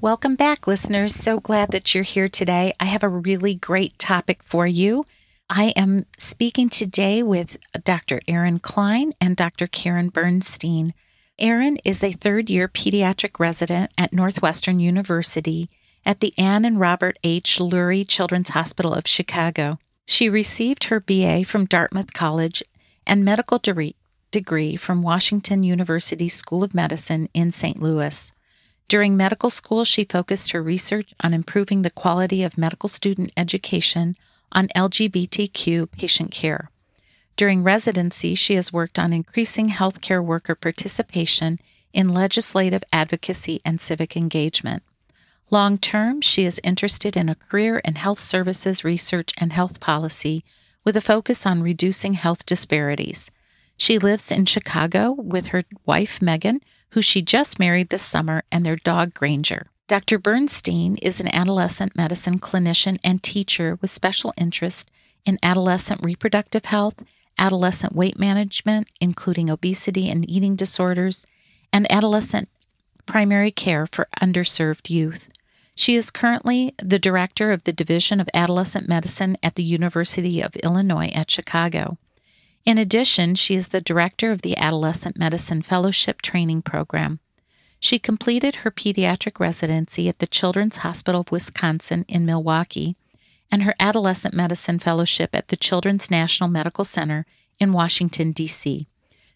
Welcome back, listeners. So glad that you're here today. I have a really great topic for you. I am speaking today with Dr. Erin Klein and Dr. Karen Bernstein. Erin is a third year pediatric resident at Northwestern University at the Ann and Robert H. Lurie Children's Hospital of Chicago. She received her BA from Dartmouth College and medical degree from Washington University School of Medicine in St. Louis. During medical school, she focused her research on improving the quality of medical student education on LGBTQ patient care. During residency, she has worked on increasing healthcare worker participation in legislative advocacy and civic engagement. Long term, she is interested in a career in health services research and health policy with a focus on reducing health disparities. She lives in Chicago with her wife, Megan, who she just married this summer, and their dog, Granger. Dr. Bernstein is an adolescent medicine clinician and teacher with special interest in adolescent reproductive health, adolescent weight management, including obesity and eating disorders, and adolescent primary care for underserved youth. She is currently the director of the Division of Adolescent Medicine at the University of Illinois at Chicago. In addition, she is the director of the Adolescent Medicine Fellowship Training Program. She completed her pediatric residency at the Children's Hospital of Wisconsin in Milwaukee and her adolescent medicine fellowship at the Children's National Medical Center in Washington, D.C.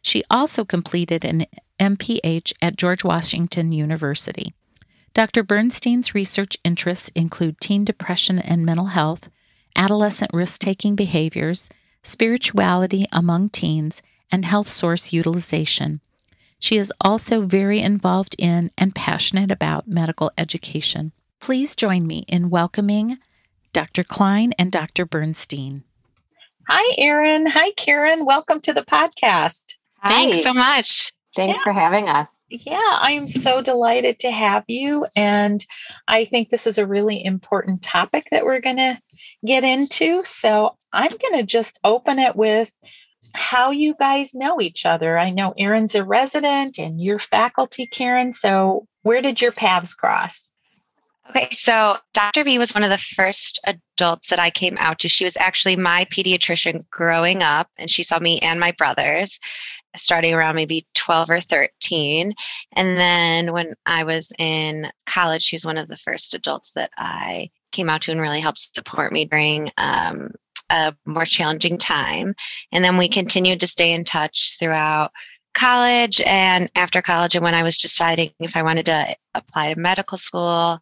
She also completed an MPH at George Washington University. Dr. Bernstein's research interests include teen depression and mental health, adolescent risk taking behaviors, spirituality among teens, and health source utilization. She is also very involved in and passionate about medical education. Please join me in welcoming Dr. Klein and Dr. Bernstein. Hi, Erin. Hi, Karen. Welcome to the podcast. Hi. Thanks so much. Thanks yeah. for having us. Yeah, I am so delighted to have you. And I think this is a really important topic that we're going to get into. So I'm going to just open it with how you guys know each other. I know Erin's a resident and you're faculty, Karen. So where did your paths cross? Okay, so Dr. B was one of the first adults that I came out to. She was actually my pediatrician growing up, and she saw me and my brothers starting around maybe 12 or 13. And then when I was in college, she was one of the first adults that I came out to and really helped support me during um, a more challenging time. And then we continued to stay in touch throughout college and after college and when I was deciding if I wanted to apply to medical school.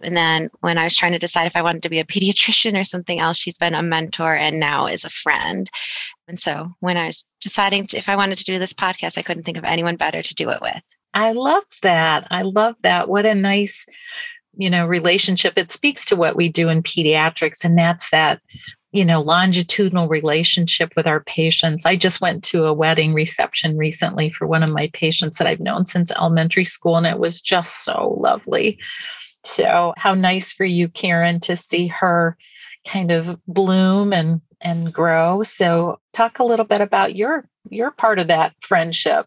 And then when I was trying to decide if I wanted to be a pediatrician or something else, she's been a mentor and now is a friend. And so when I was deciding if I wanted to do this podcast, I couldn't think of anyone better to do it with. I love that. I love that. What a nice you know relationship it speaks to what we do in pediatrics and that's that you know longitudinal relationship with our patients. I just went to a wedding reception recently for one of my patients that i've known since elementary school and it was just so lovely. So how nice for you karen to see her kind of bloom and and grow. So talk a little bit about your your part of that friendship.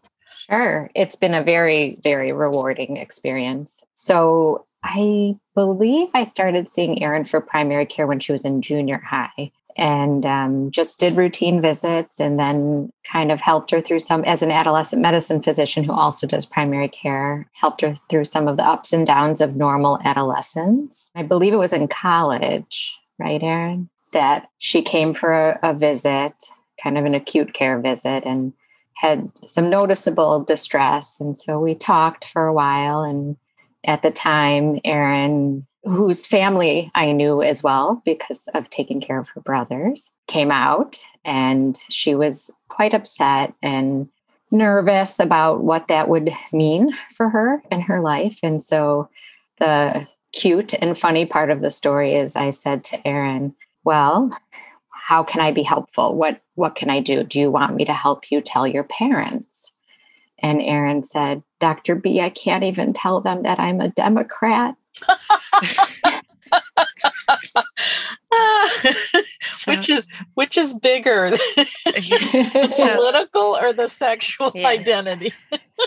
Sure. It's been a very very rewarding experience. So I believe I started seeing Erin for primary care when she was in junior high and um, just did routine visits and then kind of helped her through some as an adolescent medicine physician who also does primary care helped her through some of the ups and downs of normal adolescence. I believe it was in college right erin that she came for a, a visit kind of an acute care visit and had some noticeable distress. And so we talked for a while and at the time, Erin, whose family I knew as well because of taking care of her brothers, came out and she was quite upset and nervous about what that would mean for her and her life. And so the cute and funny part of the story is I said to Erin, Well, how can I be helpful? What what can I do? Do you want me to help you tell your parents? And Erin said, Dr. B, I can't even tell them that I'm a Democrat. which is which is bigger the political or the sexual yeah. identity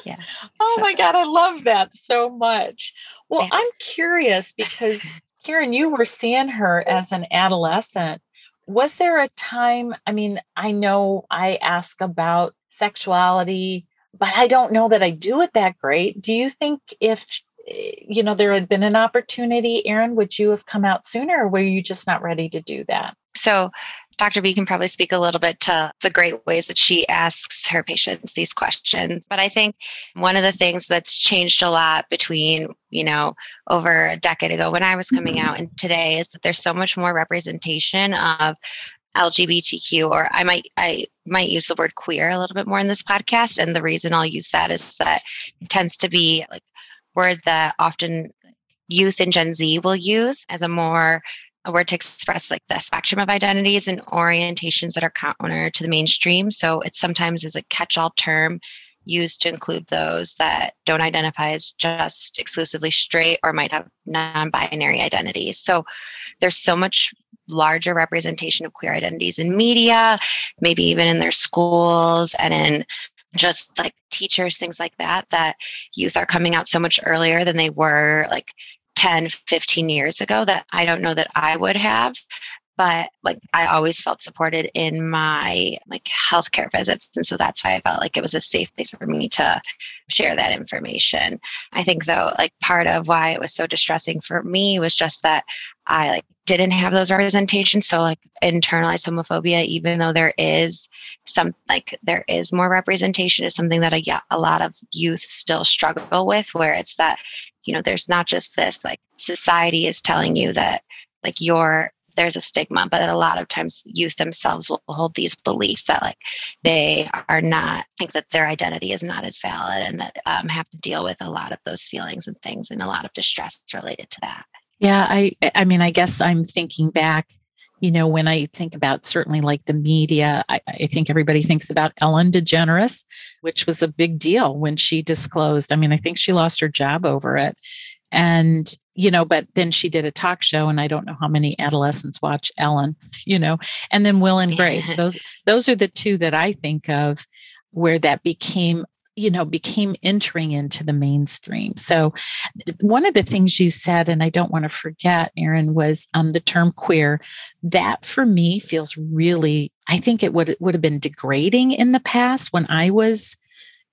yeah oh so, my god i love that so much well yeah. i'm curious because karen you were seeing her as an adolescent was there a time i mean i know i ask about sexuality but i don't know that i do it that great do you think if you know there had been an opportunity erin would you have come out sooner or were you just not ready to do that so Dr. B can probably speak a little bit to the great ways that she asks her patients these questions. But I think one of the things that's changed a lot between, you know, over a decade ago when I was coming mm-hmm. out and today is that there's so much more representation of LGBTQ or I might I might use the word queer a little bit more in this podcast and the reason I'll use that is that it tends to be like word that often youth and Gen Z will use as a more a word to express like the spectrum of identities and orientations that are counter to the mainstream. So it sometimes is a catch-all term used to include those that don't identify as just exclusively straight or might have non-binary identities. So there's so much larger representation of queer identities in media, maybe even in their schools and in just like teachers, things like that, that youth are coming out so much earlier than they were like 10, 15 years ago that I don't know that I would have. But like I always felt supported in my like healthcare visits. And so that's why I felt like it was a safe place for me to share that information. I think though, like part of why it was so distressing for me was just that I like didn't have those representations. So like internalized homophobia, even though there is some like there is more representation, is something that a, a lot of youth still struggle with. Where it's that you know there's not just this like society is telling you that like you're there's a stigma but a lot of times youth themselves will hold these beliefs that like they are not like that their identity is not as valid and that um, have to deal with a lot of those feelings and things and a lot of distress related to that yeah, I I mean, I guess I'm thinking back, you know, when I think about certainly like the media, I, I think everybody thinks about Ellen DeGeneres, which was a big deal when she disclosed. I mean, I think she lost her job over it. And, you know, but then she did a talk show, and I don't know how many adolescents watch Ellen, you know, and then Will and Grace. those those are the two that I think of where that became you know became entering into the mainstream so one of the things you said and i don't want to forget erin was um, the term queer that for me feels really i think it would would have been degrading in the past when i was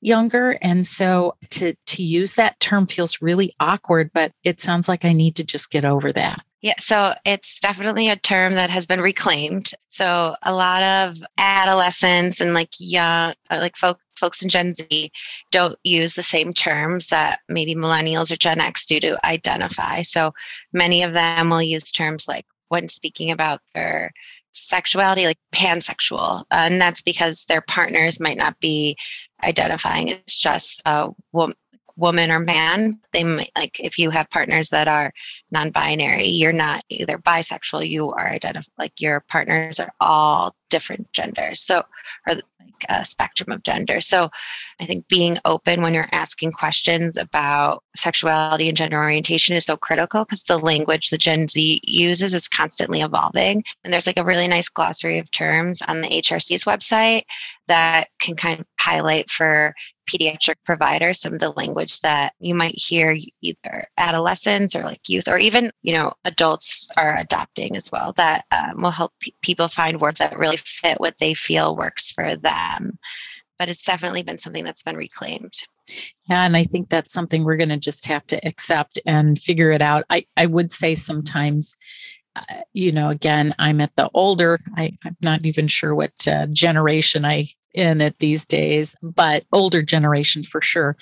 younger and so to to use that term feels really awkward but it sounds like i need to just get over that yeah, so it's definitely a term that has been reclaimed. So a lot of adolescents and like young, uh, like folk, folks in Gen Z don't use the same terms that maybe millennials or Gen X do to identify. So many of them will use terms like when speaking about their sexuality, like pansexual. and that's because their partners might not be identifying as just a woman woman or man they might like if you have partners that are non-binary you're not either bisexual you are identified like your partners are all different genders so or like a spectrum of gender so i think being open when you're asking questions about sexuality and gender orientation is so critical because the language the gen z uses is constantly evolving and there's like a really nice glossary of terms on the hrc's website that can kind of highlight for pediatric providers some of the language that you might hear either adolescents or like youth or even you know adults are adopting as well that um, will help p- people find words that really fit what they feel works for them. But it's definitely been something that's been reclaimed. Yeah and i think that's something we're going to just have to accept and figure it out. I, I would say sometimes uh, you know again i'm at the older I, i'm not even sure what uh, generation i in it these days, but older generation for sure,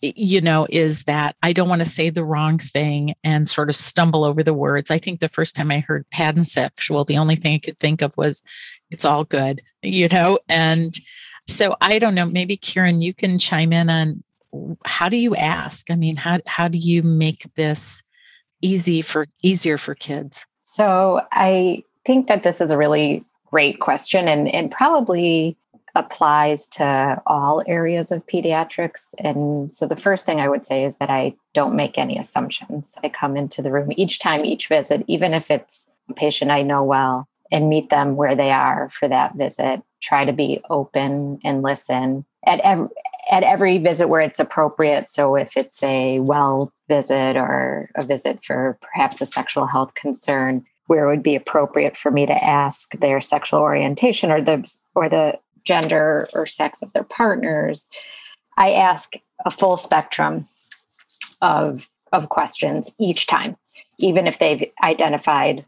you know, is that I don't want to say the wrong thing and sort of stumble over the words. I think the first time I heard pansexual, the only thing I could think of was it's all good, you know, and so I don't know, maybe Karen, you can chime in on how do you ask? I mean, how how do you make this easy for easier for kids? So I think that this is a really great question and, and probably applies to all areas of pediatrics. And so the first thing I would say is that I don't make any assumptions. I come into the room each time, each visit, even if it's a patient I know well, and meet them where they are for that visit. Try to be open and listen at every at every visit where it's appropriate. So if it's a well visit or a visit for perhaps a sexual health concern, where it would be appropriate for me to ask their sexual orientation or the or the gender or sex of their partners, I ask a full spectrum of of questions each time, even if they've identified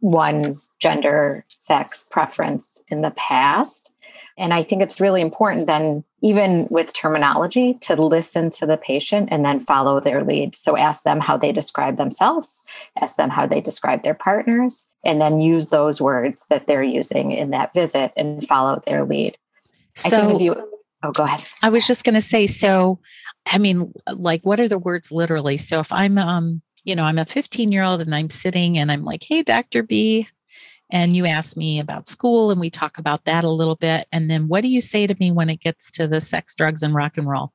one gender, sex preference in the past. And I think it's really important then, even with terminology, to listen to the patient and then follow their lead. So ask them how they describe themselves, ask them how they describe their partners, and then use those words that they're using in that visit and follow their lead. So, I think if you, oh, go ahead. I was just going to say, so, I mean, like, what are the words literally? So if I'm, um, you know, I'm a 15 year old and I'm sitting and I'm like, hey, Dr. B, and you ask me about school and we talk about that a little bit. And then what do you say to me when it gets to the sex, drugs, and rock and roll?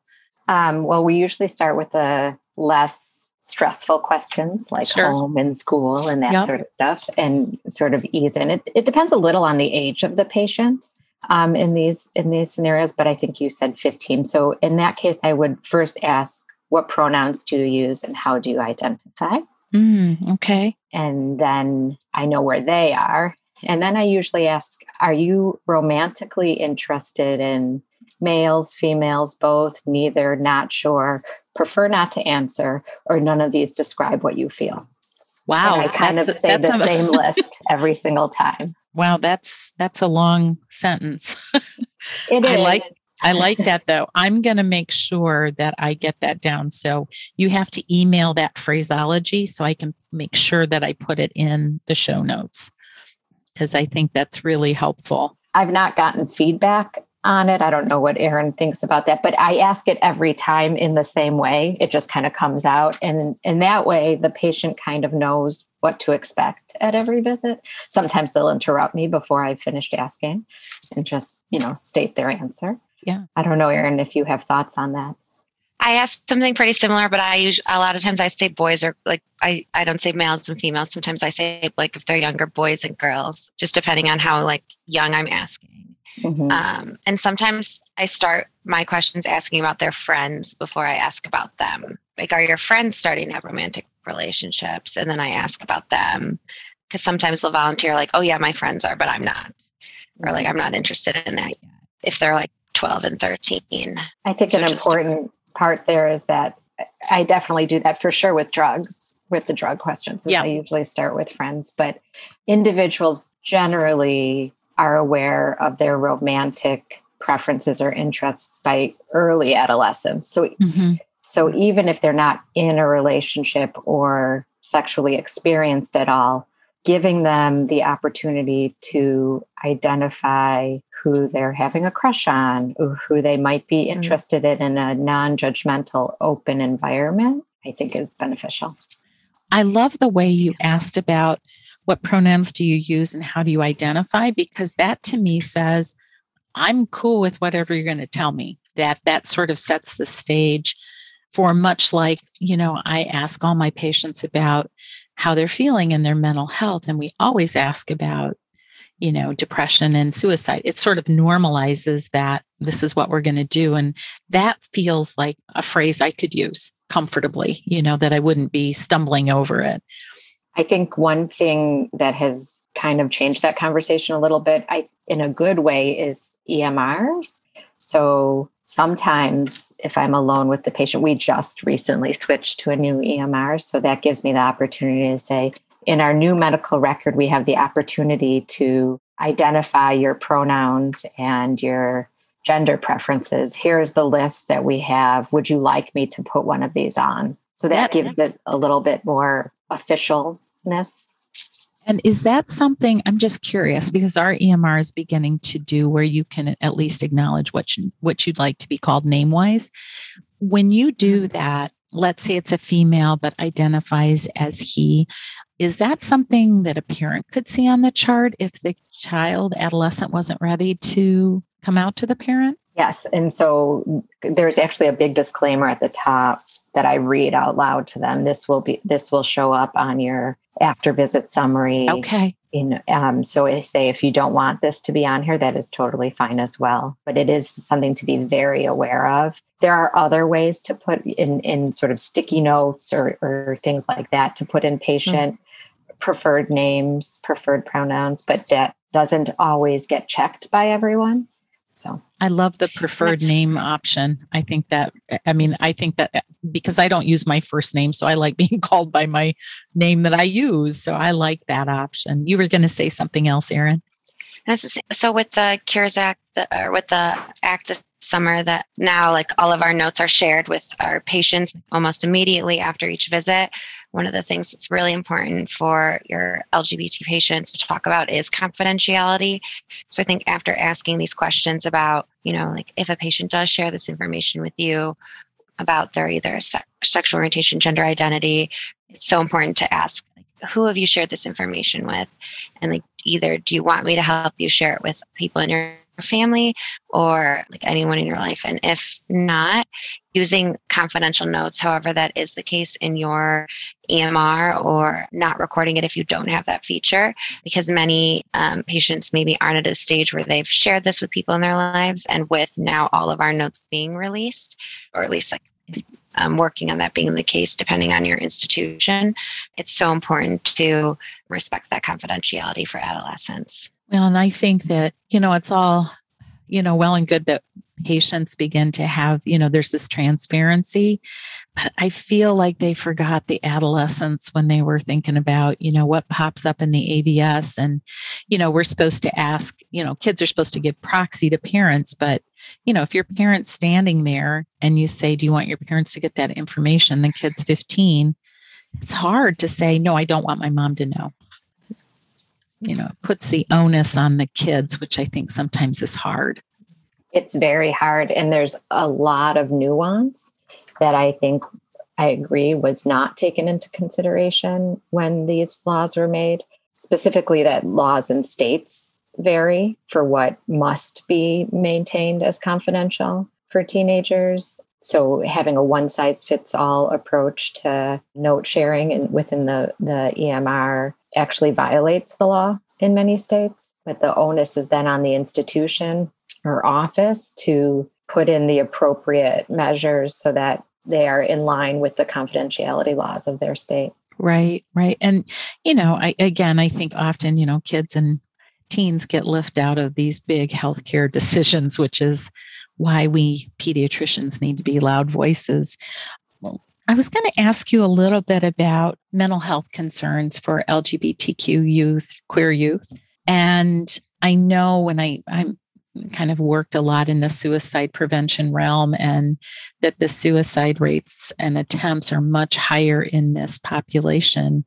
Um, well, we usually start with the less stressful questions like sure. home and school and that yep. sort of stuff and sort of ease in. It, it depends a little on the age of the patient um, in these in these scenarios, but I think you said 15. So in that case, I would first ask what pronouns do you use and how do you identify? Mm, okay. And then I know where they are. And then I usually ask, are you romantically interested in males, females, both, neither, not sure, prefer not to answer, or none of these describe what you feel? Wow. And I kind of say the a... same list every single time. Wow, that's that's a long sentence. It is. I like I like that though. I'm going to make sure that I get that down. So you have to email that phraseology so I can make sure that I put it in the show notes because I think that's really helpful. I've not gotten feedback on it. I don't know what Erin thinks about that, but I ask it every time in the same way. It just kind of comes out. And in that way, the patient kind of knows what to expect at every visit. Sometimes they'll interrupt me before I've finished asking and just, you know, state their answer. Yeah. I don't know, Erin, if you have thoughts on that. I ask something pretty similar, but I usually a lot of times I say boys or like I I don't say males and females. Sometimes I say like if they're younger, boys and girls, just depending on how like young I'm asking. Mm-hmm. Um, and sometimes I start my questions asking about their friends before I ask about them. Like, are your friends starting to have romantic relationships? And then I ask about them because sometimes they'll volunteer like, oh yeah, my friends are, but I'm not, or like I'm not interested in that yet. If they're like 12 and 13. I think so an important part there is that I definitely do that for sure with drugs, with the drug questions. Yeah. I usually start with friends, but individuals generally are aware of their romantic preferences or interests by early adolescence. So, mm-hmm. so even if they're not in a relationship or sexually experienced at all, giving them the opportunity to identify who they're having a crush on, or who they might be mm-hmm. interested in in a non judgmental, open environment, I think is beneficial. I love the way you asked about what pronouns do you use and how do you identify, because that to me says, I'm cool with whatever you're going to tell me. That that sort of sets the stage for much like, you know, I ask all my patients about how they're feeling and their mental health. And we always ask about you know, depression and suicide. It sort of normalizes that this is what we're going to do. And that feels like a phrase I could use comfortably, you know, that I wouldn't be stumbling over it. I think one thing that has kind of changed that conversation a little bit, I in a good way, is EMRs. So sometimes if I'm alone with the patient, we just recently switched to a new EMR. So that gives me the opportunity to say, in our new medical record, we have the opportunity to identify your pronouns and your gender preferences. Here's the list that we have. Would you like me to put one of these on? So that gives it a little bit more officialness. And is that something I'm just curious because our EMR is beginning to do where you can at least acknowledge what you, what you'd like to be called name wise. When you do mm-hmm. that, let's say it's a female but identifies as he, is that something that a parent could see on the chart if the child, adolescent, wasn't ready to come out to the parent? Yes. And so there's actually a big disclaimer at the top that I read out loud to them. This will be this will show up on your after visit summary. Okay. In um, so I say if you don't want this to be on here, that is totally fine as well. But it is something to be very aware of. There are other ways to put in in sort of sticky notes or, or things like that to put in patient mm-hmm. preferred names, preferred pronouns, but that doesn't always get checked by everyone. So I love the preferred name option. I think that, I mean, I think that because I don't use my first name, so I like being called by my name that I use. So I like that option. You were going to say something else, Erin. So with the Cures Act, the, or with the Act this summer, that now like all of our notes are shared with our patients almost immediately after each visit one of the things that's really important for your LGBT patients to talk about is confidentiality. So I think after asking these questions about, you know, like if a patient does share this information with you about their either se- sexual orientation, gender identity, it's so important to ask who have you shared this information with and like either do you want me to help you share it with people in your family or like anyone in your life. And if not, using confidential notes, however, that is the case in your EMR or not recording it if you don't have that feature, because many um, patients maybe aren't at a stage where they've shared this with people in their lives. And with now all of our notes being released, or at least like um, working on that being the case, depending on your institution, it's so important to respect that confidentiality for adolescents. Well, and I think that, you know, it's all, you know, well and good that patients begin to have, you know, there's this transparency. But I feel like they forgot the adolescents when they were thinking about, you know, what pops up in the AVS. And, you know, we're supposed to ask, you know, kids are supposed to give proxy to parents, but, you know, if your parent's standing there and you say, Do you want your parents to get that information? The kid's 15, it's hard to say, No, I don't want my mom to know you know, puts the onus on the kids, which I think sometimes is hard. It's very hard. And there's a lot of nuance that I think I agree was not taken into consideration when these laws were made, specifically that laws in states vary for what must be maintained as confidential for teenagers. So having a one size fits all approach to note sharing and within the, the EMR actually violates the law in many states. But the onus is then on the institution or office to put in the appropriate measures so that they are in line with the confidentiality laws of their state. Right, right. And, you know, I, again, I think often, you know, kids and teens get left out of these big healthcare decisions, which is why we pediatricians need to be loud voices. I was going to ask you a little bit about mental health concerns for LGBTQ youth, queer youth. And I know when I, I'm kind of worked a lot in the suicide prevention realm and that the suicide rates and attempts are much higher in this population.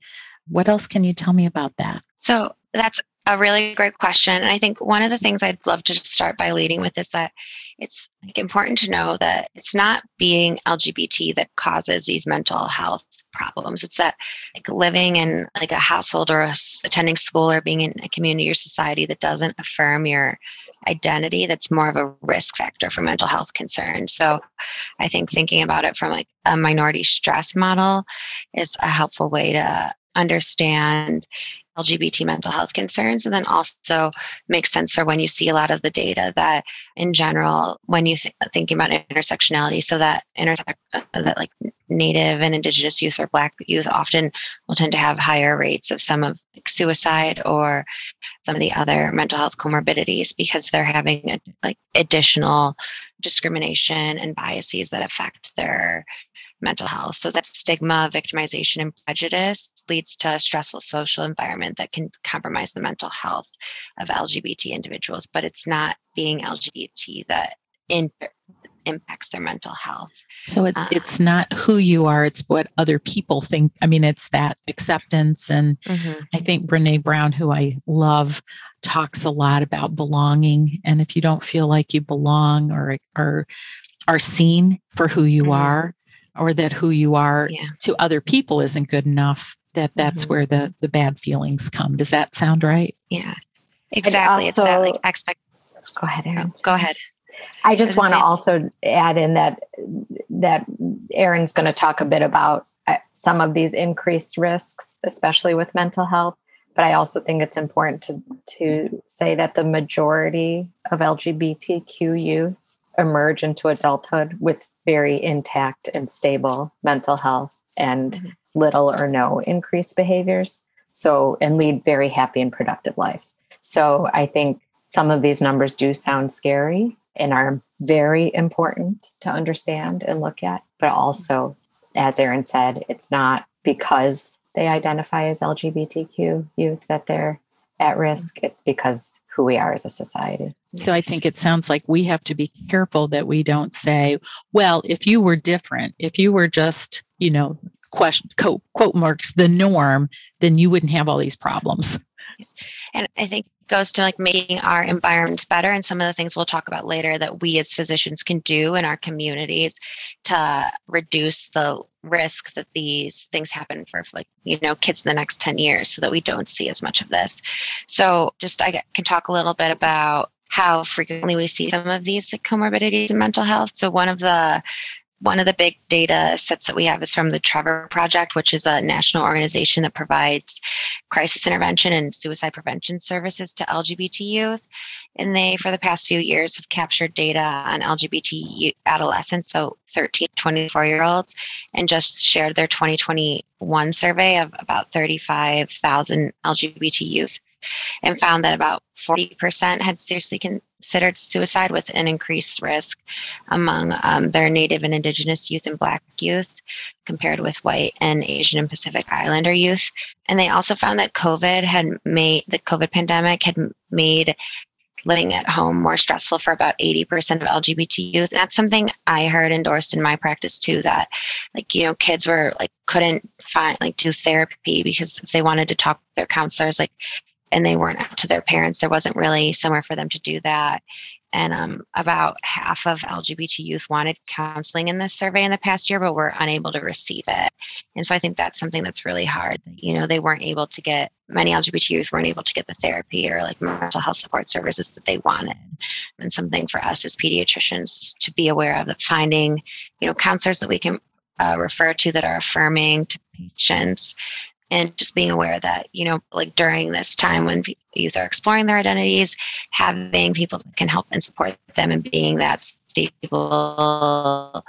What else can you tell me about that? So that's a really great question. And I think one of the things I'd love to start by leading with is that it's like important to know that it's not being LGBT that causes these mental health problems. It's that like living in like a household or a, attending school or being in a community or society that doesn't affirm your identity that's more of a risk factor for mental health concerns. So I think thinking about it from like a minority stress model is a helpful way to understand LGBT mental health concerns. And then also makes sense for when you see a lot of the data that in general, when you th- thinking about intersectionality, so that intersect uh, that like native and indigenous youth or black youth often will tend to have higher rates of some of like suicide or some of the other mental health comorbidities because they're having like additional discrimination and biases that affect their mental health. So that stigma, victimization, and prejudice leads to a stressful social environment that can compromise the mental health of LGBT individuals, but it's not being LGBT that in, impacts their mental health. So it, uh, it's not who you are, it's what other people think. I mean, it's that acceptance. And mm-hmm. I think Brene Brown, who I love, talks a lot about belonging. And if you don't feel like you belong or, or are seen for who you mm-hmm. are, or that who you are Yeah. to other people isn't good enough that that's Mhm. where the the bad feelings come does that sound right Yeah. Exactly. it's that also- like expect. Go ahead, Erin. Oh, go ahead. I just want to also add in that that Erin's going to talk a bit about uh, some of these increased risks, especially with mental health. But I also think it's important to to say that the majority of LGBTQ youth emerge into adulthood with very intact and stable mental health and Mhm. little or no increased behaviors. So and lead very happy and productive lives. So I think some of these numbers do sound scary and are very important to understand and look at. But also, as Erin said, it's not because they identify as LGBTQ youth that they're at risk. It's because who we are as a society. so i think it sounds like we have to be careful that we don't say well if you were different if you were just you know question quote, quote marks the norm then you wouldn't have all these problems And I think it goes to like making our environments better and some of the things we'll talk about later that we as physicians can do in our communities to reduce the risk that these things happen for like you know kids in the next 10 years so that we don't see as much of this. So just I can talk a little bit about how frequently we see some of these comorbidities in mental health. So one of the one of the big data sets that we have is from the Trevor Project, which is a national organization that provides crisis intervention and suicide prevention services to LGBT youth. And they, for the past few years, have captured data on LGBT adolescents, so 13 24 year olds, and just shared their 2021 survey of about 35,000 LGBT youth and found that about 40% had seriously considered suicide with an increased risk among um, their Native and Indigenous youth and Black youth compared with white and Asian and Pacific Islander youth. And they also found that COVID had made the COVID pandemic had made living at home more stressful for about 80% of LGBT youth. And that's something I heard endorsed in my practice too that like you know kids were like couldn't find like do therapy because if they wanted to talk to their counselors like and they weren't out to their parents. There wasn't really somewhere for them to do that. And um, about half of lgbt youth wanted counseling in this survey in the past year but were unable to receive it. And so i think that's something that's really hard you know they weren't able to get many lgbt youth weren't able to get the therapy or like mental health support services that they wanted. And something for us as pediatricians to be aware of that finding you know counselors that we can uh, refer to that are affirming to patients and just being aware that you know like during this time when youth are exploring their identities having people that can help and support them and being that stable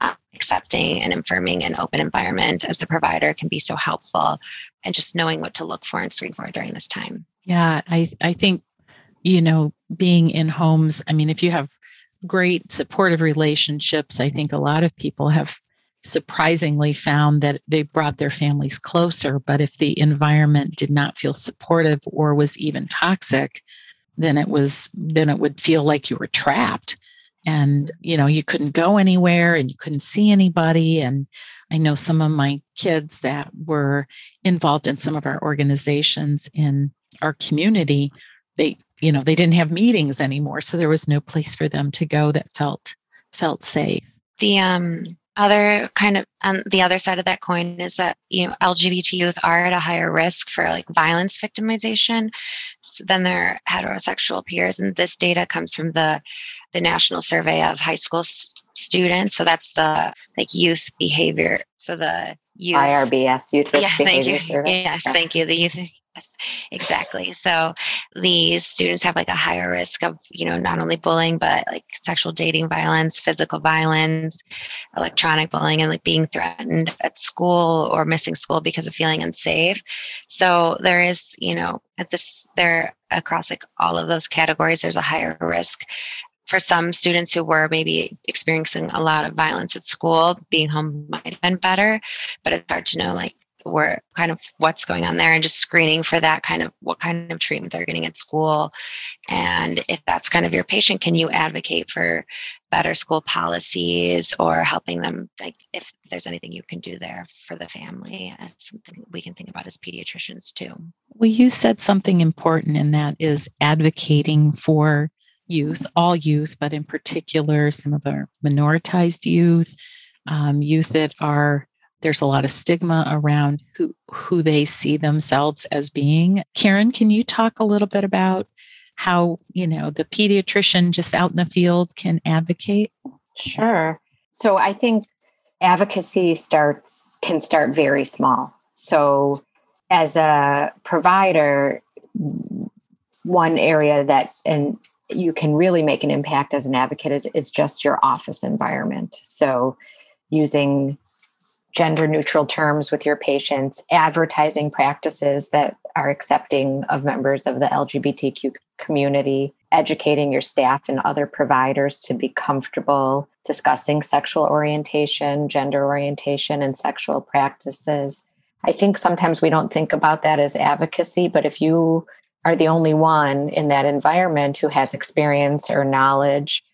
uh, accepting and affirming and open environment as the provider can be so helpful and just knowing what to look for and screen for during this time Yeah, I I think you know being in homes. I mean, if you have great supportive relationships, I think a lot of people have surprisingly found that they brought their families closer. But if the environment did not feel supportive or was even toxic, then it was then it would feel like you were trapped. And you know you couldn't go anywhere and you couldn't see anybody. And i know some of my kids that were involved in some of our organizations in our community they you know they didn't have meetings anymore. So there was no place for them to go that felt felt safe. The um other kind of on the other side of that coin is that you know lgbt youth are at a higher risk for like violence victimization than their heterosexual peers and this data comes from the the national survey of high school s- students so that's the like youth behavior so the youth YRBS, Youth yeah, thank you. Survey. Yes, Yeah. thank you. The youth, exactly. So these students have like a higher risk of, you know, not only bullying, but like sexual dating violence, physical violence, electronic bullying, and like being threatened at school or missing school because of feeling unsafe. So there is, you know, at this, there across like all of those categories, there's a higher risk for some students who were maybe experiencing a lot of violence at school, being home might have been better, but it's hard to know like where kind of what's going on there and just screening for that kind of what kind of treatment they're getting at school. And if that's kind of your patient, can you advocate for better school policies or helping them like if there's anything you can do there for the family? That's something we can think about as pediatricians too. Well, you said something important, and that is advocating for youth, all youth, but in particular, some of our minoritized youth, um, youth that are there's a lot of stigma around who who they see themselves as being. Karen, can you talk a little bit about how you know the pediatrician just out in the field can advocate? Sure. So I think advocacy starts can start very small. So as a provider, one area that and you can really make an impact as an advocate is, is just your office environment. So using gender neutral terms with your patients, advertising practices that are accepting of members of the LGBTQ community, educating your staff and other providers to be comfortable discussing sexual orientation, gender orientation, and sexual practices. I think sometimes we don't think about that as advocacy, but if you are the only one in that environment who has experience or knowledge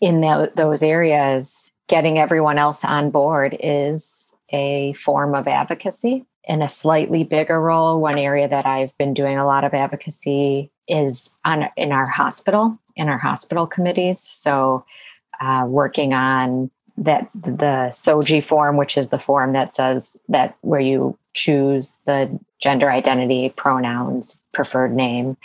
in the, those areas, getting everyone else on board is a form of advocacy. In a slightly bigger role, one area that I've been doing a lot of advocacy is on in our hospital, in our hospital committees. So, uh, working on that the SOGI form, which is the form that says that where you choose the gender identity, pronouns, preferred name,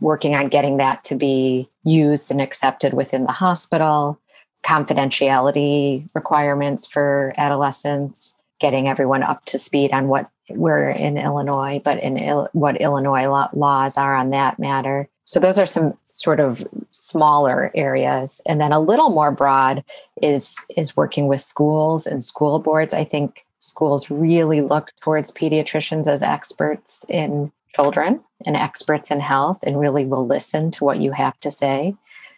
working on getting that to be used and accepted within the hospital, confidentiality requirements for adolescents, getting everyone up to speed on what we're in Illinois, but in Il- what Illinois law- laws are on that matter. So those are some sort of smaller areas, and then a little more broad is is working with schools and school boards. I think schools really look towards pediatricians as experts in children and experts in health, and really will listen to what you have to say.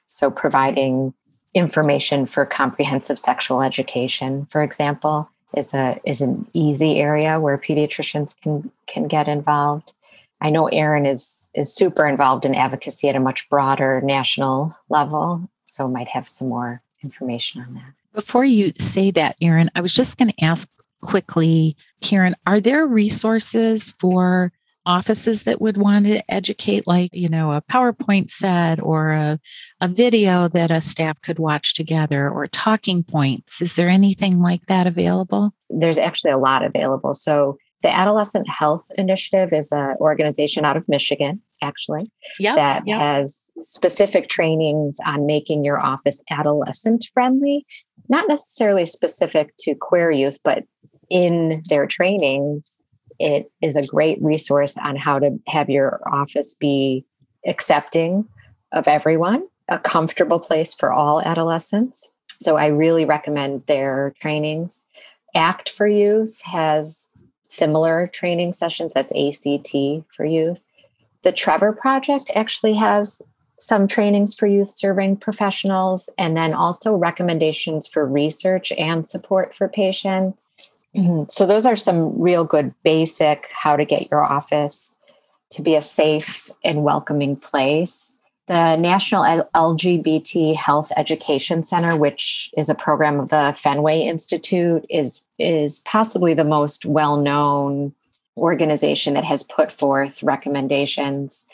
So providing information for comprehensive sexual education, for example, is a is an easy area where pediatricians can can get involved. I know Erin is is super involved in advocacy at a much broader national level, so might have some more information on that. Before you say that, Erin, I was just going to ask quickly, Karen, are there resources for offices that would want to educate, like, you know, a PowerPoint set or a, a video that a staff could watch together or talking points? Is there anything like that available? There's actually a lot available. So, the Adolescent Health Initiative is an organization out of Michigan, actually, yep, that yep. has specific trainings on making your office adolescent friendly, not necessarily specific to queer youth, but in their trainings, it is a great resource on how to have your office be accepting of everyone, a comfortable place for all adolescents. So I really recommend their trainings. ACT for Youth has similar training sessions. That's ACT for youth. The Trevor Project actually has some trainings for youth serving professionals and then also recommendations for research and support for patients. Mm-hmm. So, those are some real good basic how to get your office to be a safe and welcoming place. The National LGBT Health Education Center, which is a program of the Fenway Institute, is, is possibly the most well known organization that has put forth recommendations.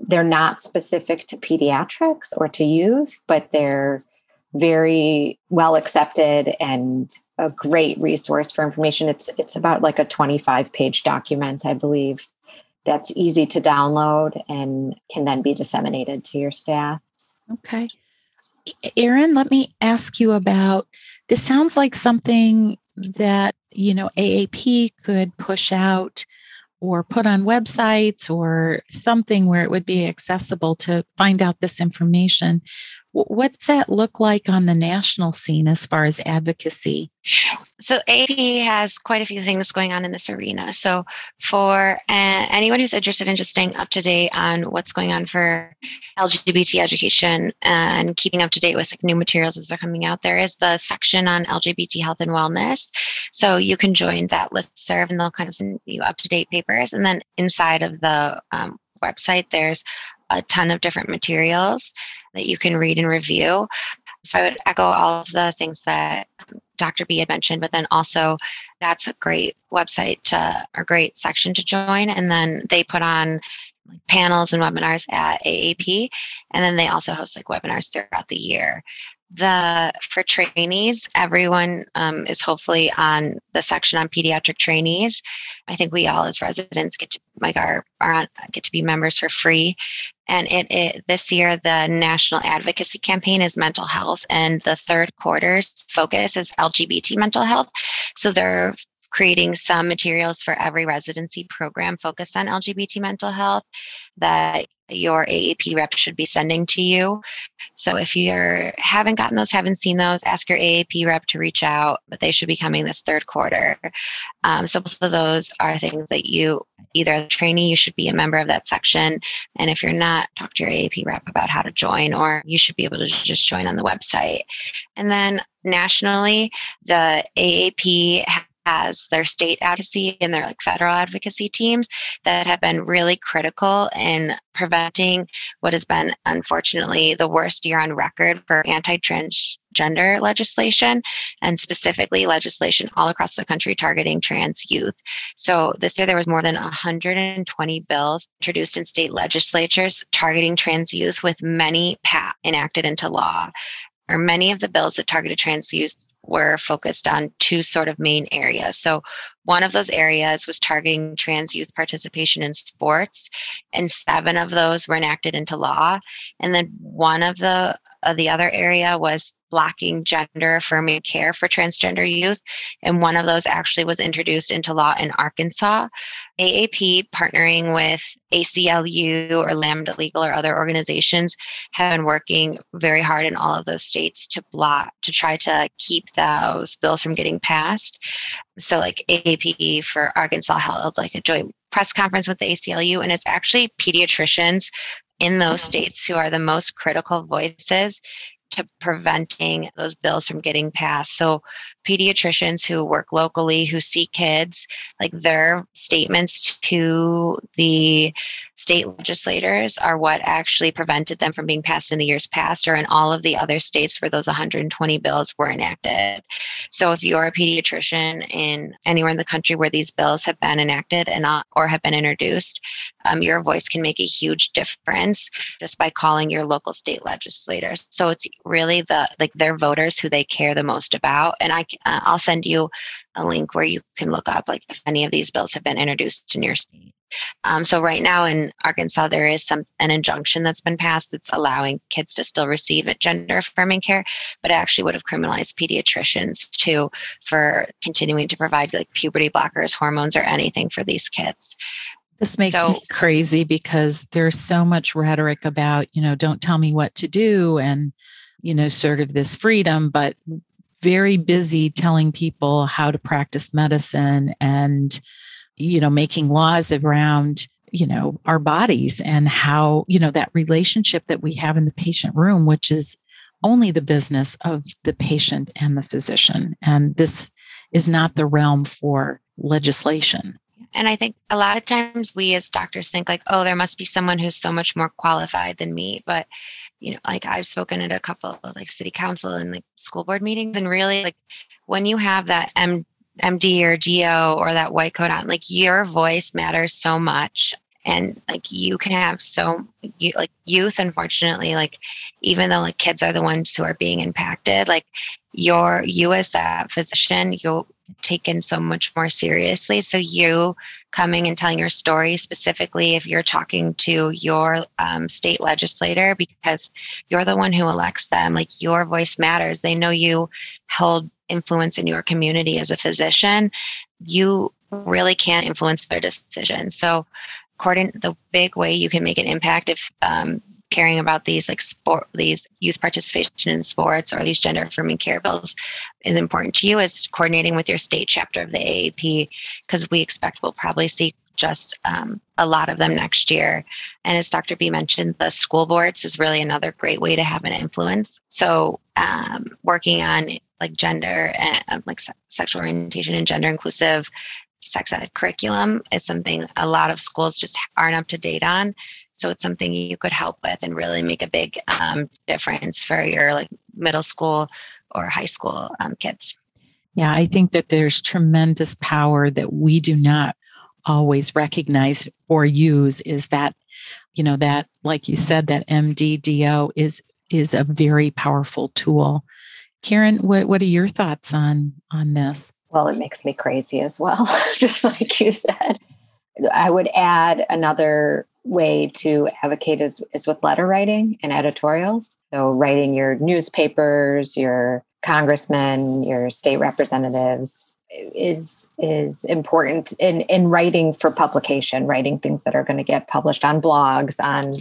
They're not specific to pediatrics or to youth, but they're very well accepted and a great resource for information. It's it's about like a 25 page document, I believe, that's easy to download and can then be disseminated to your staff. Okay. Erin, let me ask you about this sounds like something that, you know, AAP could push out or put on websites or something where it would be accessible to find out this information. What's that look like on the national scene as far as advocacy? So, AAP has quite a few things going on in this arena. So, for anyone who's interested in just staying up to date on what's going on for LGBT education and keeping up to date with like, new materials as they're coming out, there is the section on LGBT health and wellness. So, you can join that list serve and they'll kind of send you up to date papers. And then inside of the um, website, there's a ton of different materials that you can read and review. So I would echo all of the things that um, Dr. B had mentioned, but then also that's a great website to, or great section to join. And then they put on panels and webinars at AAP. And then they also host like webinars throughout the year. The for trainees everyone um, is hopefully on the section on pediatric trainees. I think we all as residents get to like our, our on, get to be members for free. And it, it this year the national advocacy campaign is mental health and the third quarter's focus is lgbt mental health. So they're creating some materials for every residency program focused on lgbt mental health that your AAP rep should be sending to you. So if you haven't gotten those, haven't seen those, ask your AAP rep to reach out, but they should be coming this third quarter. Um, so both of those are things that you either as a trainee, you should be a member of that section. And if you're not, talk to your AAP rep about how to join, or you should be able to just join on the website. And then nationally, the AAP has their state advocacy and their like federal advocacy teams that have been really critical in preventing what has been unfortunately the worst year on record for anti-transgender legislation and specifically legislation all across the country targeting trans youth. So this year there was more than 120 bills introduced in state legislatures targeting trans youth with many PAP enacted into law or many of the bills that targeted trans youth were focused on two sort of main areas. So, one of those areas was targeting trans youth participation in sports, and seven of those were enacted into law. And then one of the uh, the other area was blocking gender affirming care for transgender youth. And one of those actually was introduced into law in Arkansas. AAP, partnering with ACLU or Lambda Legal or other organizations, have been working very hard in all of those states to block, to try to keep those bills from getting passed. So, like AAP for Arkansas held like a joint press conference with the ACLU, and it's actually pediatricians in those mm. states who are the most critical voices to preventing those bills from getting passed. So, pediatricians who work locally, who see kids, like their statements to the state legislators are what actually prevented them from being passed in the years past or in all of the other states where those 120 bills were enacted. So, if you're a pediatrician in anywhere in the country where these bills have been enacted and not, or have been introduced, um, your voice can make a huge difference just by calling your local state legislators. So, it's really the like their voters who they care the most about. And I uh, I'll send you a link where you can look up like if any of these bills have been introduced in your state. Um, so right now in Arkansas, there is some an injunction that's been passed that's allowing kids to still receive gender affirming care, but it actually would have criminalized pediatricians too for continuing to provide like puberty blockers, hormones, or anything for these kids. This makes so, me crazy because there's so much rhetoric about, you know, don't tell me what to do and, you know, sort of this freedom, but very busy telling people how to practice medicine and you know making laws around you know our bodies and how you know that relationship that we have in the patient room which is only the business of the patient and the physician and this is not the realm for legislation and I think a lot of times we as doctors think like, oh, there must be someone who's so much more qualified than me. But you know, like I've spoken at a couple of like city council and like school board meetings, and really like when you have that M- MD or DO or that white coat on, like your voice matters so much. And like you can have so you, like youth, unfortunately, like even though like kids are the ones who are being impacted, like your you as that physician, you'll taken so much more seriously. So, you coming and telling your story, specifically if you're talking to your um, state legislator, because you're the one who elects them, like your voice matters. They know you held influence in your community as a physician. You really can't influence their decisions. So, according the big way you can make an impact if um, caring about these like sport these youth participation in sports or these gender affirming care bills is important to you is coordinating with your state chapter of the AAP because we expect we'll probably see just um, a lot of them next year. And as Dr. B mentioned, the school boards is really another great way to have an influence. So um, working on like gender and um, like se- sexual orientation and gender inclusive sex ed curriculum is something a lot of schools just aren't up to date on. So it's something you could help with and really make a big um, difference for your like middle school or high school um, kids. Yeah, I think that there's tremendous power that we do not always recognize or use is that, you know, that, like you said, that MDDO is is a very powerful tool. Karen, what, what are your thoughts on on this? Well, it makes me crazy as well, just like you said. I would add another way to advocate is, is with letter writing and editorials. So, writing your newspapers, your congressmen, your state representatives is is important in in writing for publication, writing things that are going to get published on blogs, on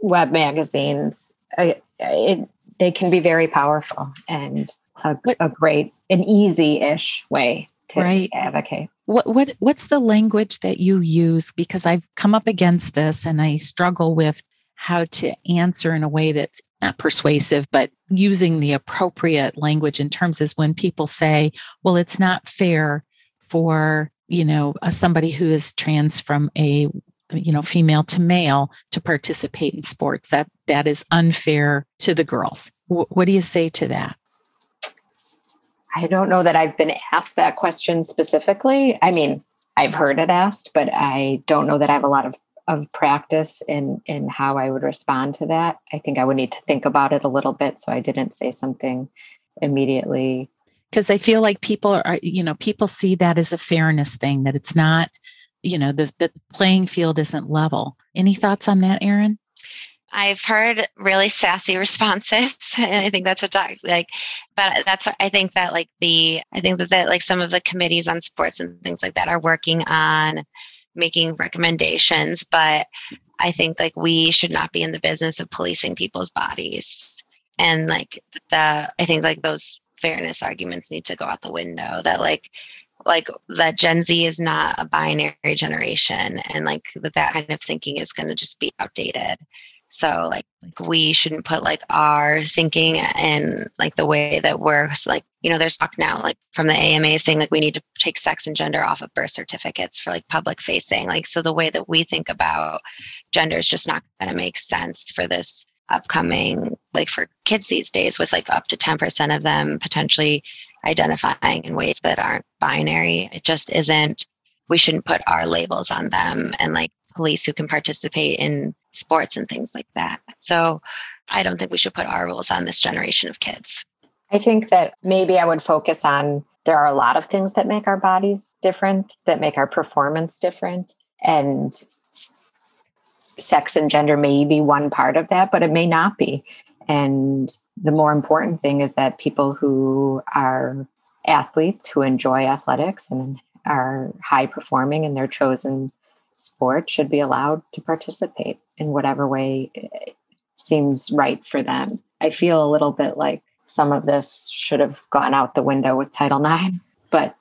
web magazines. it, they can be very powerful and a, a great, an easy-ish way to right. advocate. What what what's the language that you use? Because I've come up against this and I struggle with how to answer in a way that's not persuasive, but using the appropriate language in terms is when people say, well, it's not fair for, you know, uh, somebody who is trans from a you know female to male to participate in sports that that is unfair to the girls w- what do you say to that I don't know that I've been asked that question specifically. I mean, I've heard it asked, but I don't know that I have a lot of, of practice in in how I would respond to that. I think I would need to think about it a little bit so I didn't say something immediately. Because I feel like people are, you know, people see that as a fairness thing, that it's not, you know, the, the playing field isn't level. Any thoughts on that, Erin? I've heard really sassy responses, and I think that's a doc, like, but that's I think that like the I think that, that like some of the committees on sports and things like that are working on making recommendations, but I think like we should not be in the business of policing people's bodies, and like the I think like those fairness arguments need to go out the window. That like like that Gen Z is not a binary generation, and like that that kind of thinking is going to just be outdated. So like, like we shouldn't put like our thinking and like the way that we're like, you know, there's talk now like from the AMA saying like we need to take sex and gender off of birth certificates for like public facing. Like so the way that we think about gender is just not gonna make sense for this upcoming like for kids these days with like up to 10% of them potentially identifying in ways that aren't binary. It just isn't we shouldn't put our labels on them and like police who can participate in sports and things like that. So I don't think we should put our rules on this generation of kids. I think that maybe I would focus on there are a lot of things that make our bodies different, that make our performance different. And sex and gender may be one part of that, but it may not be. And the more important thing is that people who are athletes who enjoy athletics and are high performing in their chosen sport should be allowed to participate in whatever way eh, seems right for them. I feel a little bit like some of this should have gone out the window with Title IX, but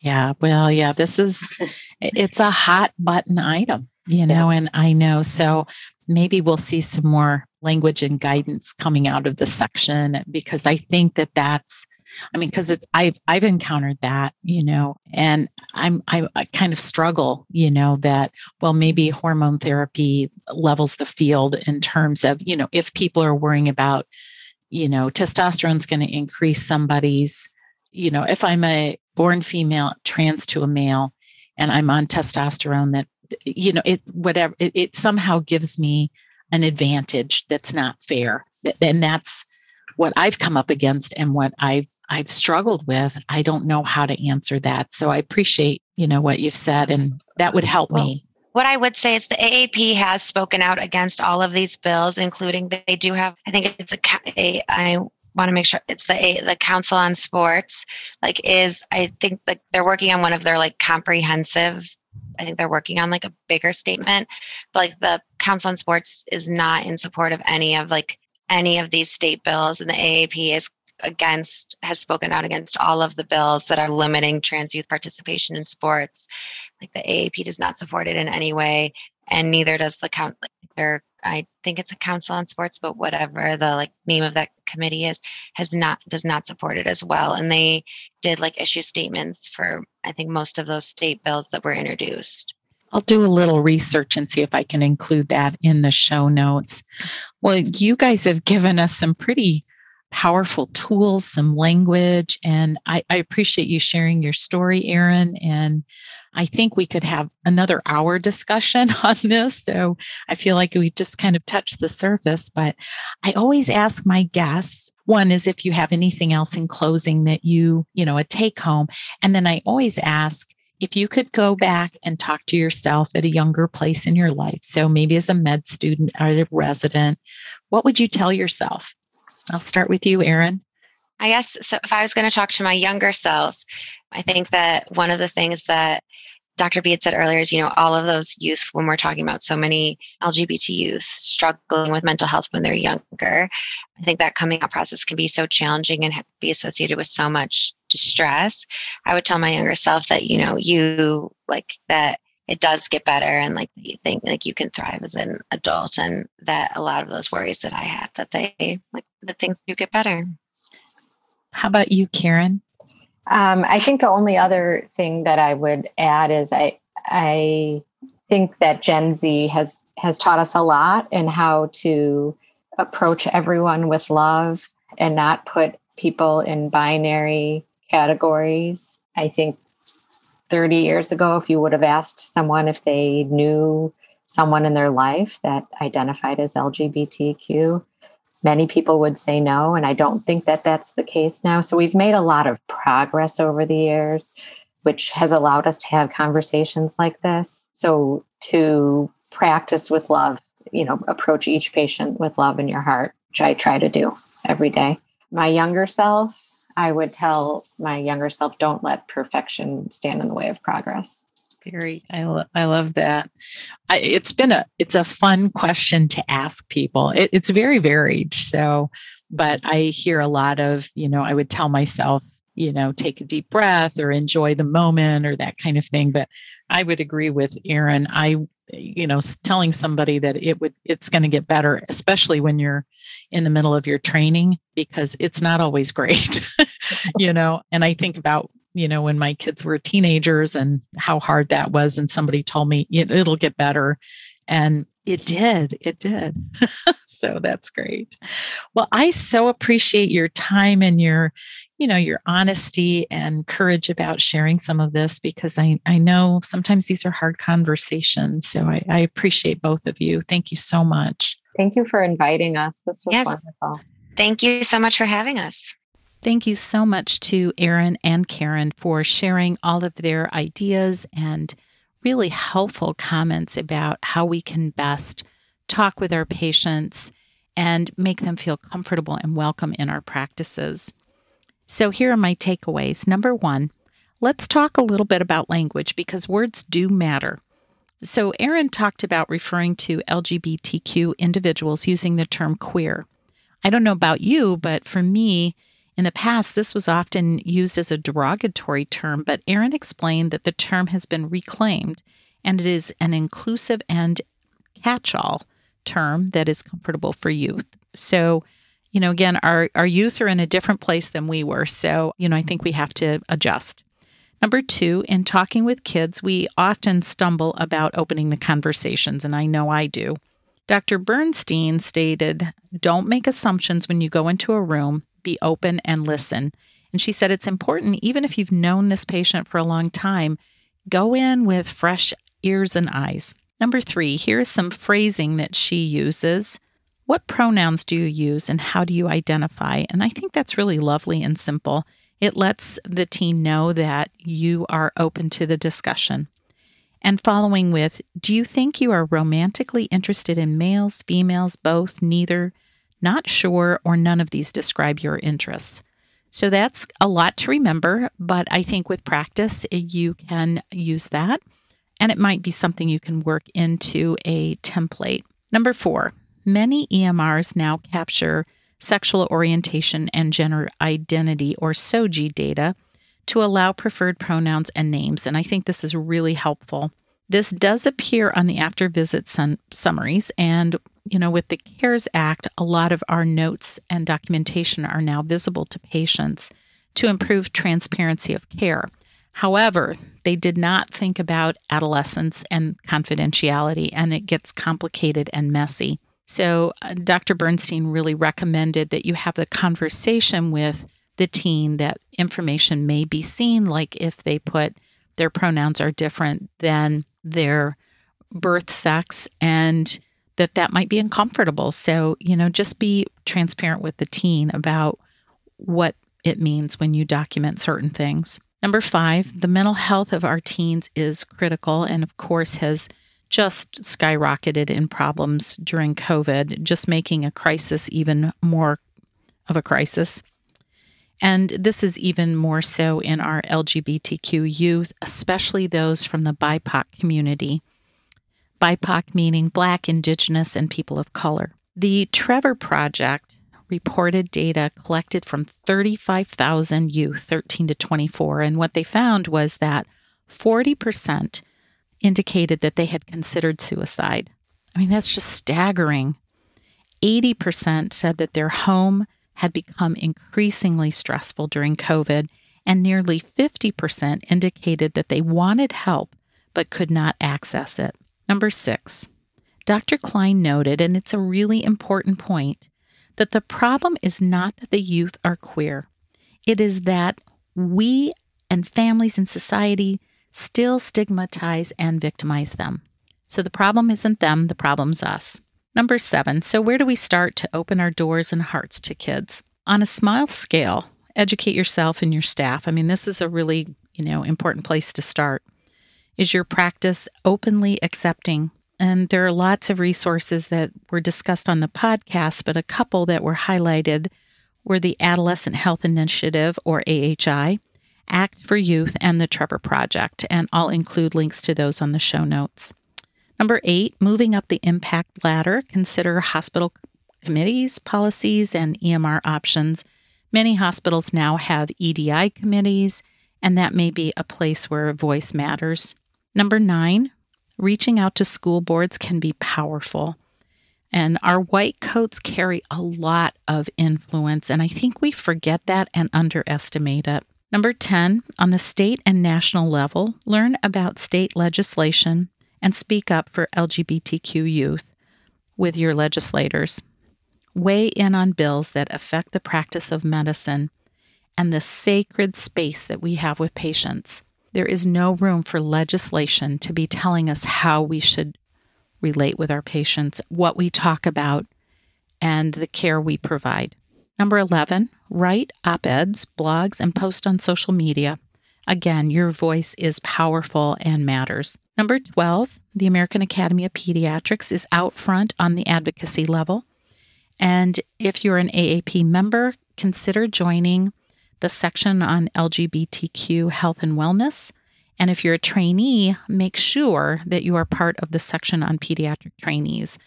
yeah, well, yeah, this is it's a hot button item, you know, yeah. and I know so maybe we'll see some more language and guidance coming out of the section because I think that that's I mean, because it's I've I've encountered that, you know, and I'm I, I, kind of struggle, you know, that well maybe hormone therapy levels the field in terms of you know if people are worrying about, you know, testosterone's going to increase somebody's, you know, if I'm a born female trans to a male, and I'm on testosterone that you know it whatever it, it somehow gives me an advantage that's not fair and that's what I've come up against and what I've I've struggled with. I don't know how to answer that. So I appreciate, you know, what you've said and that would help well, me. What I would say is the AAP has spoken out against all of these bills, including they do have, I think it's a, a I want to make sure it's the the Council on Sports, like is I think like they're working on one of their like comprehensive. I think they're working on like a bigger statement, but like the Council on Sports is not in support of any of like any of these state bills, and the AAP is against has spoken out against all of the bills that are limiting trans youth participation in sports. Like the AAP does not support it in any way, and neither does the count. Like I think it's a council on sports, but whatever the like name of that committee is, has not does not support it as well. And they did like issue statements for I think most of those state bills that were introduced. I'll do a little research and see if I can include that in the show notes. Well, you guys have given us some pretty powerful tools, some language, and I, I appreciate you sharing your story, Erin. And I think we could have another hour discussion on this. So I feel like we just kind of touched the surface. But I always ask my guests one is if you have anything else in closing that you, you know, a take home. And then I always ask, if you could go back and talk to yourself at a younger place in your life, so maybe as a med student or a resident, what would you tell yourself? I'll start with you, Erin. I guess so if I was going to talk to my younger self, I think that one of the things that Dr. B had said earlier is, you know, all of those youth, when we're talking about so many LGBT youth struggling with mental health when they're younger, I think that coming out process can be so challenging and be associated with so much distress. I would tell my younger self that, you know, you like that it does get better and like you think like you can thrive as an adult and that a lot of those worries that I had that they like the things do get better. How about you, Karen? Um, I think the only other thing that I would add is I I think that Gen Z has has taught us a lot in how to approach everyone with love and not put people in binary categories. I think 30 years ago, if you would have asked someone if they knew someone in their life that identified as LGBTQ, many people would say no. And I don't think that that's the case now. So we've made a lot of progress over the years, which has allowed us to have conversations like this. So to practice with love, you know, approach each patient with love in your heart, which I try to do every day. My younger self, I would tell my younger self, don't let perfection stand in the way of progress. I, lo- I love that. I, it's been a, it's a fun question to ask people. It, it's very varied. So, but I hear a lot of, you know, I would tell myself, you know, take a deep breath or enjoy the moment or that kind of thing. But I would agree with Erin. I, you know, telling somebody that it would, it's going to get better, especially when you're in the middle of your training, because it's not always great, you know. And I think about you know, when my kids were teenagers and how hard that was. And somebody told me it'll get better. And it did. It did. so that's great. Well, I so appreciate your time and your, you know, your honesty and courage about sharing some of this because I, I know sometimes these are hard conversations. So I, I appreciate both of you. Thank you so much. Thank you for inviting us. This was yes. wonderful. Thank you so much for having us. Thank you so much to Erin and Karen for sharing all of their ideas and really helpful comments about how we can best talk with our patients and make them feel comfortable and welcome in our practices. So, here are my takeaways. Number one, let's talk a little bit about language because words do matter. So, Erin talked about referring to LGBTQ individuals using the term queer. I don't know about you, but for me, in the past, this was often used as a derogatory term, but Erin explained that the term has been reclaimed and it is an inclusive and catch all term that is comfortable for youth. So, you know, again, our, our youth are in a different place than we were. So, you know, I think we have to adjust. Number two, in talking with kids, we often stumble about opening the conversations, and I know I do. Dr. Bernstein stated, Don't make assumptions when you go into a room be open and listen. And she said it's important, even if you've known this patient for a long time, go in with fresh ears and eyes. Number three, here's some phrasing that she uses. What pronouns do you use and how do you identify? And I think that's really lovely and simple. It lets the teen know that you are open to the discussion. And following with, do you think you are romantically interested in males, females, both, neither? Not sure, or none of these describe your interests. So that's a lot to remember, but I think with practice, you can use that. And it might be something you can work into a template. Number four, many EMRs now capture sexual orientation and gender identity or SOGI data to allow preferred pronouns and names. And I think this is really helpful. This does appear on the after visit summaries, and you know, with the CARES Act, a lot of our notes and documentation are now visible to patients to improve transparency of care. However, they did not think about adolescence and confidentiality, and it gets complicated and messy. So, uh, Dr. Bernstein really recommended that you have the conversation with the teen that information may be seen, like if they put their pronouns are different than their birth sex and that that might be uncomfortable. So, you know, just be transparent with the teen about what it means when you document certain things. Number five, the mental health of our teens is critical and, of course, has just skyrocketed in problems during COVID, just making a crisis even more of a crisis. And this is even more so in our LGBTQ youth, especially those from the BIPOC community. BIPOC meaning Black, Indigenous, and people of color. The Trevor Project reported data collected from 35,000 youth, 13 to 24, and what they found was that 40% indicated that they had considered suicide. I mean, that's just staggering. 80% said that their home had become increasingly stressful during COVID, and nearly 50% indicated that they wanted help but could not access it. Number six, Dr. Klein noted, and it's a really important point, that the problem is not that the youth are queer, it is that we and families and society still stigmatize and victimize them. So the problem isn't them, the problem's us. Number seven, so where do we start to open our doors and hearts to kids? On a small scale, educate yourself and your staff. I mean, this is a really, you know, important place to start. Is your practice openly accepting? And there are lots of resources that were discussed on the podcast, but a couple that were highlighted were the Adolescent Health Initiative, or AHI, Act for Youth, and the Trevor Project. And I'll include links to those on the show notes. Number eight, moving up the impact ladder, consider hospital committees, policies, and EMR options. Many hospitals now have EDI committees, and that may be a place where voice matters. Number nine, reaching out to school boards can be powerful. And our white coats carry a lot of influence, and I think we forget that and underestimate it. Number 10, on the state and national level, learn about state legislation and speak up for LGBTQ youth with your legislators. Weigh in on bills that affect the practice of medicine and the sacred space that we have with patients. There is no room for legislation to be telling us how we should relate with our patients, what we talk about, and the care we provide. Number 11, write op eds, blogs, and post on social media. Again, your voice is powerful and matters. Number 12, the American Academy of Pediatrics is out front on the advocacy level. And if you're an AAP member, consider joining the section on LGBTQ health and wellness. And if you're a trainee, make sure that you are part of the section on pediatric trainees.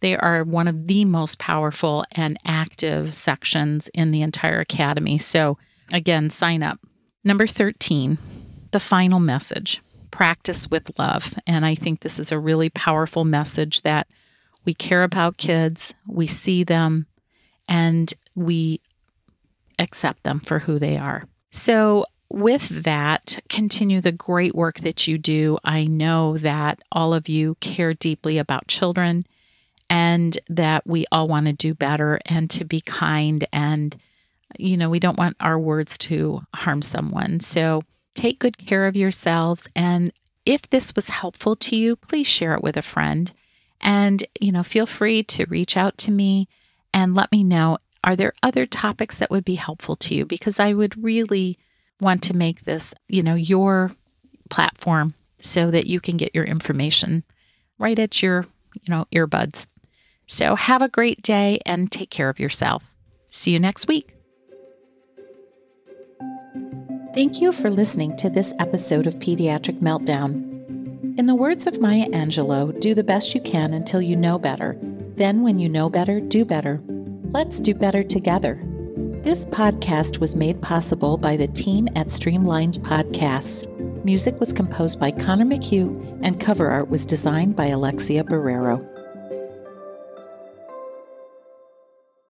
They are one of the most powerful and active sections in the entire academy. So, again, sign up. Number 13, the final message practice with love. And I think this is a really powerful message that we care about kids, we see them, and we accept them for who they are. So, with that, continue the great work that you do. I know that all of you care deeply about children and that we all want to do better and to be kind. And, you know, we don't want our words to harm someone. So, take good care of yourselves. And if this was helpful to you, please share it with a friend. And, you know, feel free to reach out to me and let me know are there other topics that would be helpful to you? Because I would really want to make this, you know, your platform so that you can get your information right at your, you know, earbuds. So have a great day and take care of yourself. See you next week. Thank you for listening to this episode of Pediatric Meltdown. In the words of Maya Angelou, do the best you can until you know better. Then, when you know better, do better. Let's do better together. This podcast was made possible by the team at Streamlined Podcasts. Music was composed by Connor McHugh, and cover art was designed by Alexia Barrero.